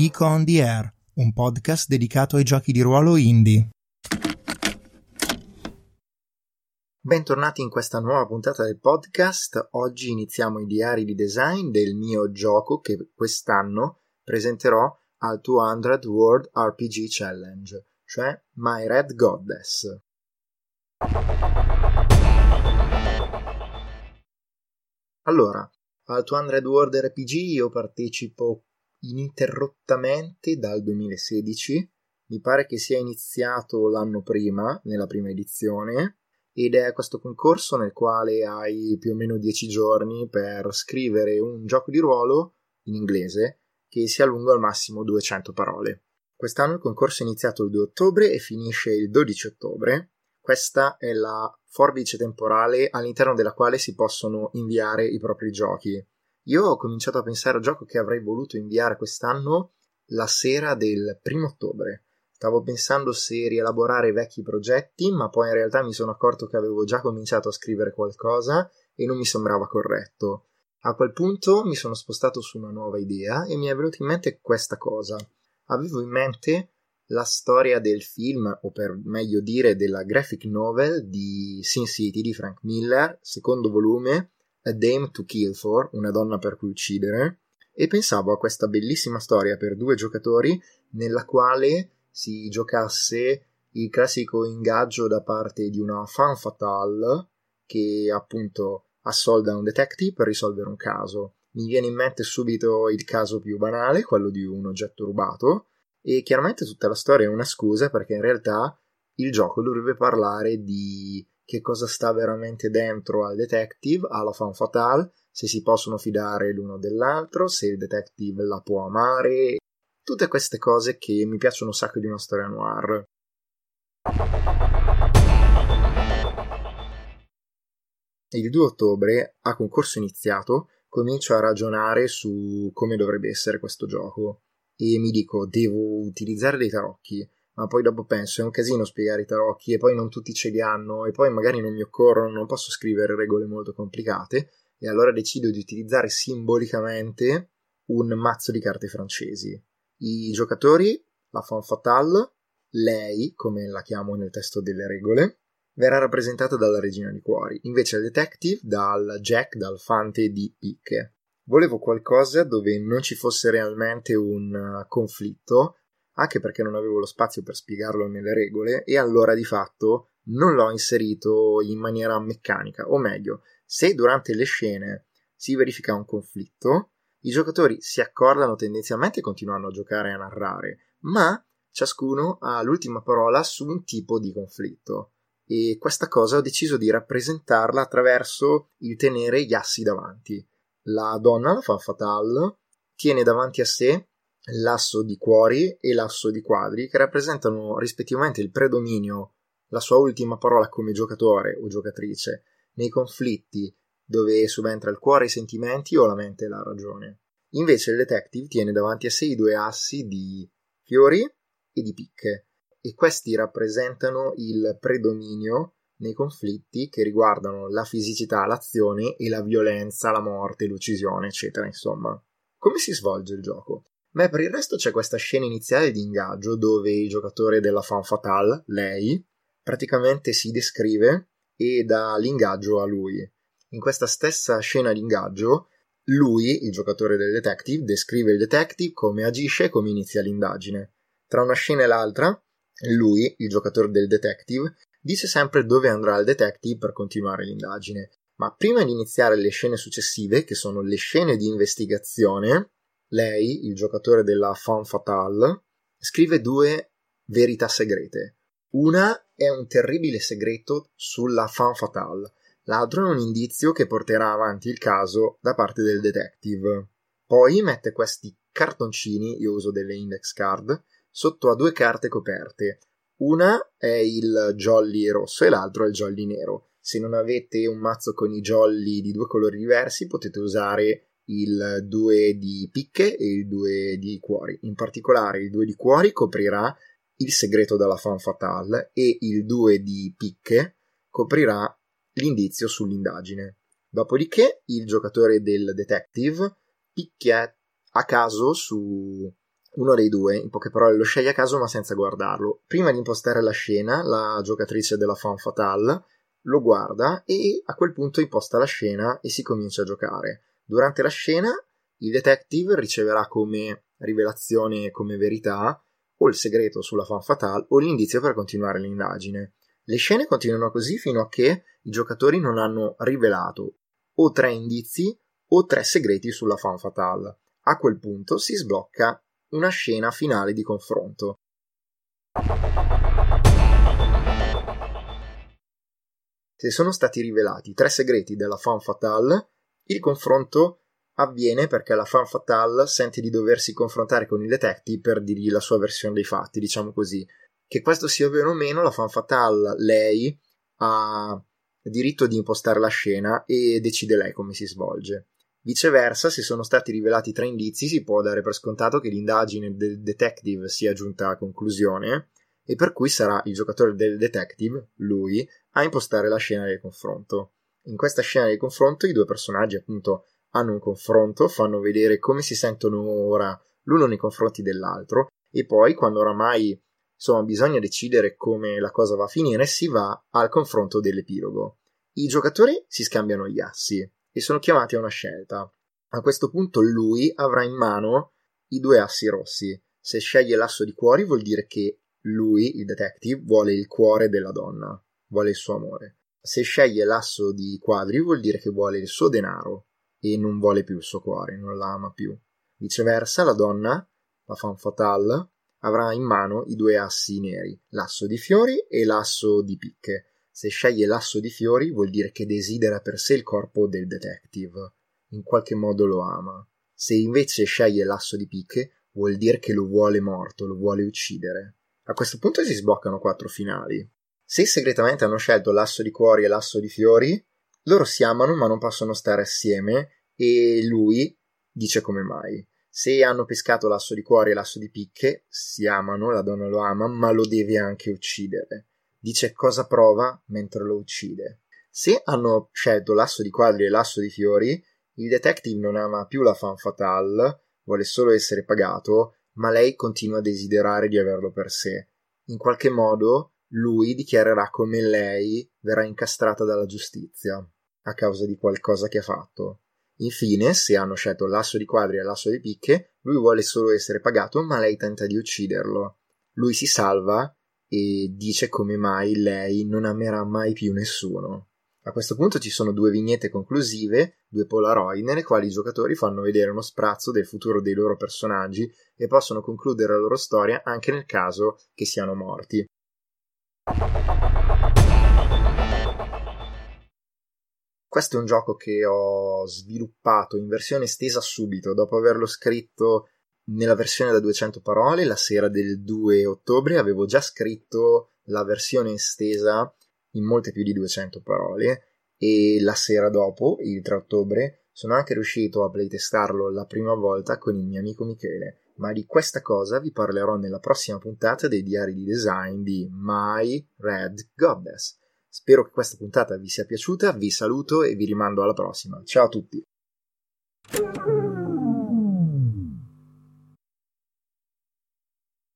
Geek on the Air, un podcast dedicato ai giochi di ruolo indie. Bentornati in questa nuova puntata del podcast. Oggi iniziamo i diari di design del mio gioco che quest'anno presenterò al 200 World RPG Challenge, cioè My Red Goddess. Allora, al 200 World RPG io partecipo ininterrottamente dal 2016. Mi pare che sia iniziato l'anno prima, nella prima edizione, ed è questo concorso nel quale hai più o meno 10 giorni per scrivere un gioco di ruolo in inglese che sia lungo al massimo 200 parole. Quest'anno il concorso è iniziato il 2 ottobre e finisce il 12 ottobre. Questa è la forbice temporale all'interno della quale si possono inviare i propri giochi. Io ho cominciato a pensare al gioco che avrei voluto inviare quest'anno la sera del primo ottobre. Stavo pensando se rielaborare vecchi progetti, ma poi in realtà mi sono accorto che avevo già cominciato a scrivere qualcosa e non mi sembrava corretto. A quel punto mi sono spostato su una nuova idea e mi è venuta in mente questa cosa. Avevo in mente la storia del film, o per meglio dire della graphic novel di Sin City di Frank Miller, secondo volume, A Dame to Kill For, una donna per cui uccidere, e pensavo a questa bellissima storia per due giocatori nella quale si giocasse il classico ingaggio da parte di una fan fatale che appunto assolda un detective per risolvere un caso. Mi viene in mente subito il caso più banale, quello di un oggetto rubato, e chiaramente tutta la storia è una scusa perché in realtà il gioco dovrebbe parlare di che cosa sta veramente dentro al detective, alla fan fatale, se si possono fidare l'uno dell'altro, se il detective la può amare, tutte queste cose che mi piacciono un sacco di una storia noir. Il 2 ottobre, a concorso iniziato, comincio a ragionare su come dovrebbe essere questo gioco e mi dico devo utilizzare dei tarocchi ma poi dopo penso è un casino spiegare i tarocchi e poi non tutti ce li hanno e poi magari non mi occorrono, non posso scrivere regole molto complicate e allora decido di utilizzare simbolicamente un mazzo di carte francesi. I giocatori, la fan fatale, lei, come la chiamo nel testo delle regole, verrà rappresentata dalla regina di cuori, invece il detective dal jack, dal fante di picche. Volevo qualcosa dove non ci fosse realmente un conflitto, anche perché non avevo lo spazio per spiegarlo nelle regole e allora di fatto non l'ho inserito in maniera meccanica, o meglio, se durante le scene si verifica un conflitto, i giocatori si accordano tendenzialmente e continuano a giocare e a narrare, ma ciascuno ha l'ultima parola su un tipo di conflitto e questa cosa ho deciso di rappresentarla attraverso il tenere gli assi davanti. La donna, la fan fatale, tiene davanti a sé l'asso di cuori e l'asso di quadri, che rappresentano rispettivamente il predominio, la sua ultima parola come giocatore o giocatrice, nei conflitti dove subentra il cuore, i sentimenti o la mente e la ragione. Invece il detective tiene davanti a sé i due assi di fiori e di picche, e questi rappresentano il predominio nei conflitti che riguardano la fisicità, l'azione e la violenza, la morte, l'uccisione, eccetera, insomma. Come si svolge il gioco? Ma per il resto c'è questa scena iniziale di ingaggio dove il giocatore della fan fatale, lei, praticamente si descrive e dà l'ingaggio a lui. In questa stessa scena di ingaggio, lui, il giocatore del detective, descrive il detective come agisce e come inizia l'indagine. Tra una scena e l'altra, lui, il giocatore del detective, dice sempre dove andrà il detective per continuare l'indagine. Ma prima di iniziare le scene successive, che sono le scene di investigazione, lei, il giocatore della Fan Fatale, scrive due verità segrete. Una è un terribile segreto sulla Fan Fatale, l'altro è un indizio che porterà avanti il caso da parte del detective. Poi mette questi cartoncini, io uso delle index card, sotto a due carte coperte. Una è il jolly rosso e l'altro è il jolly nero. Se non avete un mazzo con i jolly di due colori diversi, potete usare il 2 di picche e il 2 di cuori. In particolare il 2 di cuori coprirà il segreto della fan fatale e il 2 di picche coprirà l'indizio sull'indagine. Dopodiché il giocatore del detective picchia a caso su uno dei due, in poche parole, lo sceglie a caso ma senza guardarlo. Prima di impostare la scena, la giocatrice della fan fatale lo guarda e a quel punto imposta la scena e si comincia a giocare. Durante la scena il detective riceverà come rivelazione, come verità, o il segreto sulla fan fatale o l'indizio per continuare l'indagine. Le scene continuano così fino a che i giocatori non hanno rivelato o tre indizi o tre segreti sulla fan fatale. A quel punto si sblocca una scena finale di confronto. Se sono stati rivelati tre segreti della fan fatale, il confronto avviene perché la fan fatale sente di doversi confrontare con il detective per dirgli la sua versione dei fatti, diciamo così. Che questo sia vero o meno, la fan fatale, lei, ha diritto di impostare la scena e decide lei come si svolge. Viceversa, se sono stati rivelati tre indizi, si può dare per scontato che l'indagine del detective sia giunta a conclusione e per cui sarà il giocatore del detective, lui, a impostare la scena del confronto. In questa scena del confronto i due personaggi appunto hanno un confronto, fanno vedere come si sentono ora l'uno nei confronti dell'altro e poi quando oramai insomma bisogna decidere come la cosa va a finire si va al confronto dell'epilogo. I giocatori si scambiano gli assi e sono chiamati a una scelta. A questo punto lui avrà in mano i due assi rossi. Se sceglie l'asso di cuori vuol dire che lui, il detective, vuole il cuore della donna, vuole il suo amore. Se sceglie l'asso di quadri vuol dire che vuole il suo denaro e non vuole più il suo cuore, non la ama più. Viceversa, la donna, la femme fatale, avrà in mano i due assi neri, l'asso di fiori e l'asso di picche. Se sceglie l'asso di fiori vuol dire che desidera per sé il corpo del detective, in qualche modo lo ama. Se invece sceglie l'asso di picche vuol dire che lo vuole morto, lo vuole uccidere. A questo punto si sbloccano quattro finali. Se segretamente hanno scelto l'asso di cuori e l'asso di fiori, loro si amano ma non possono stare assieme e lui dice come mai. Se hanno pescato l'asso di cuori e l'asso di picche, si amano, la donna lo ama, ma lo deve anche uccidere dice cosa prova mentre lo uccide. Se hanno scelto l'asso di quadri e l'asso di fiori, il detective non ama più la fan fatale, vuole solo essere pagato, ma lei continua a desiderare di averlo per sé. In qualche modo lui dichiarerà come lei verrà incastrata dalla giustizia a causa di qualcosa che ha fatto. Infine, se hanno scelto l'asso di quadri e l'asso di picche, lui vuole solo essere pagato, ma lei tenta di ucciderlo. Lui si salva e dice come mai lei non amerà mai più nessuno. A questo punto ci sono due vignette conclusive, due polaroid, nelle quali i giocatori fanno vedere uno sprazzo del futuro dei loro personaggi e possono concludere la loro storia anche nel caso che siano morti. Questo è un gioco che ho sviluppato in versione estesa subito, dopo averlo scritto nella versione da 200 parole, la sera del 2 ottobre, avevo già scritto la versione estesa in molte più di 200 parole e la sera dopo, il 3 ottobre, sono anche riuscito a playtestarlo la prima volta con il mio amico Michele, ma di questa cosa vi parlerò nella prossima puntata dei diari di design di My Red Goddess. Spero che questa puntata vi sia piaciuta, vi saluto e vi rimando alla prossima. Ciao a tutti!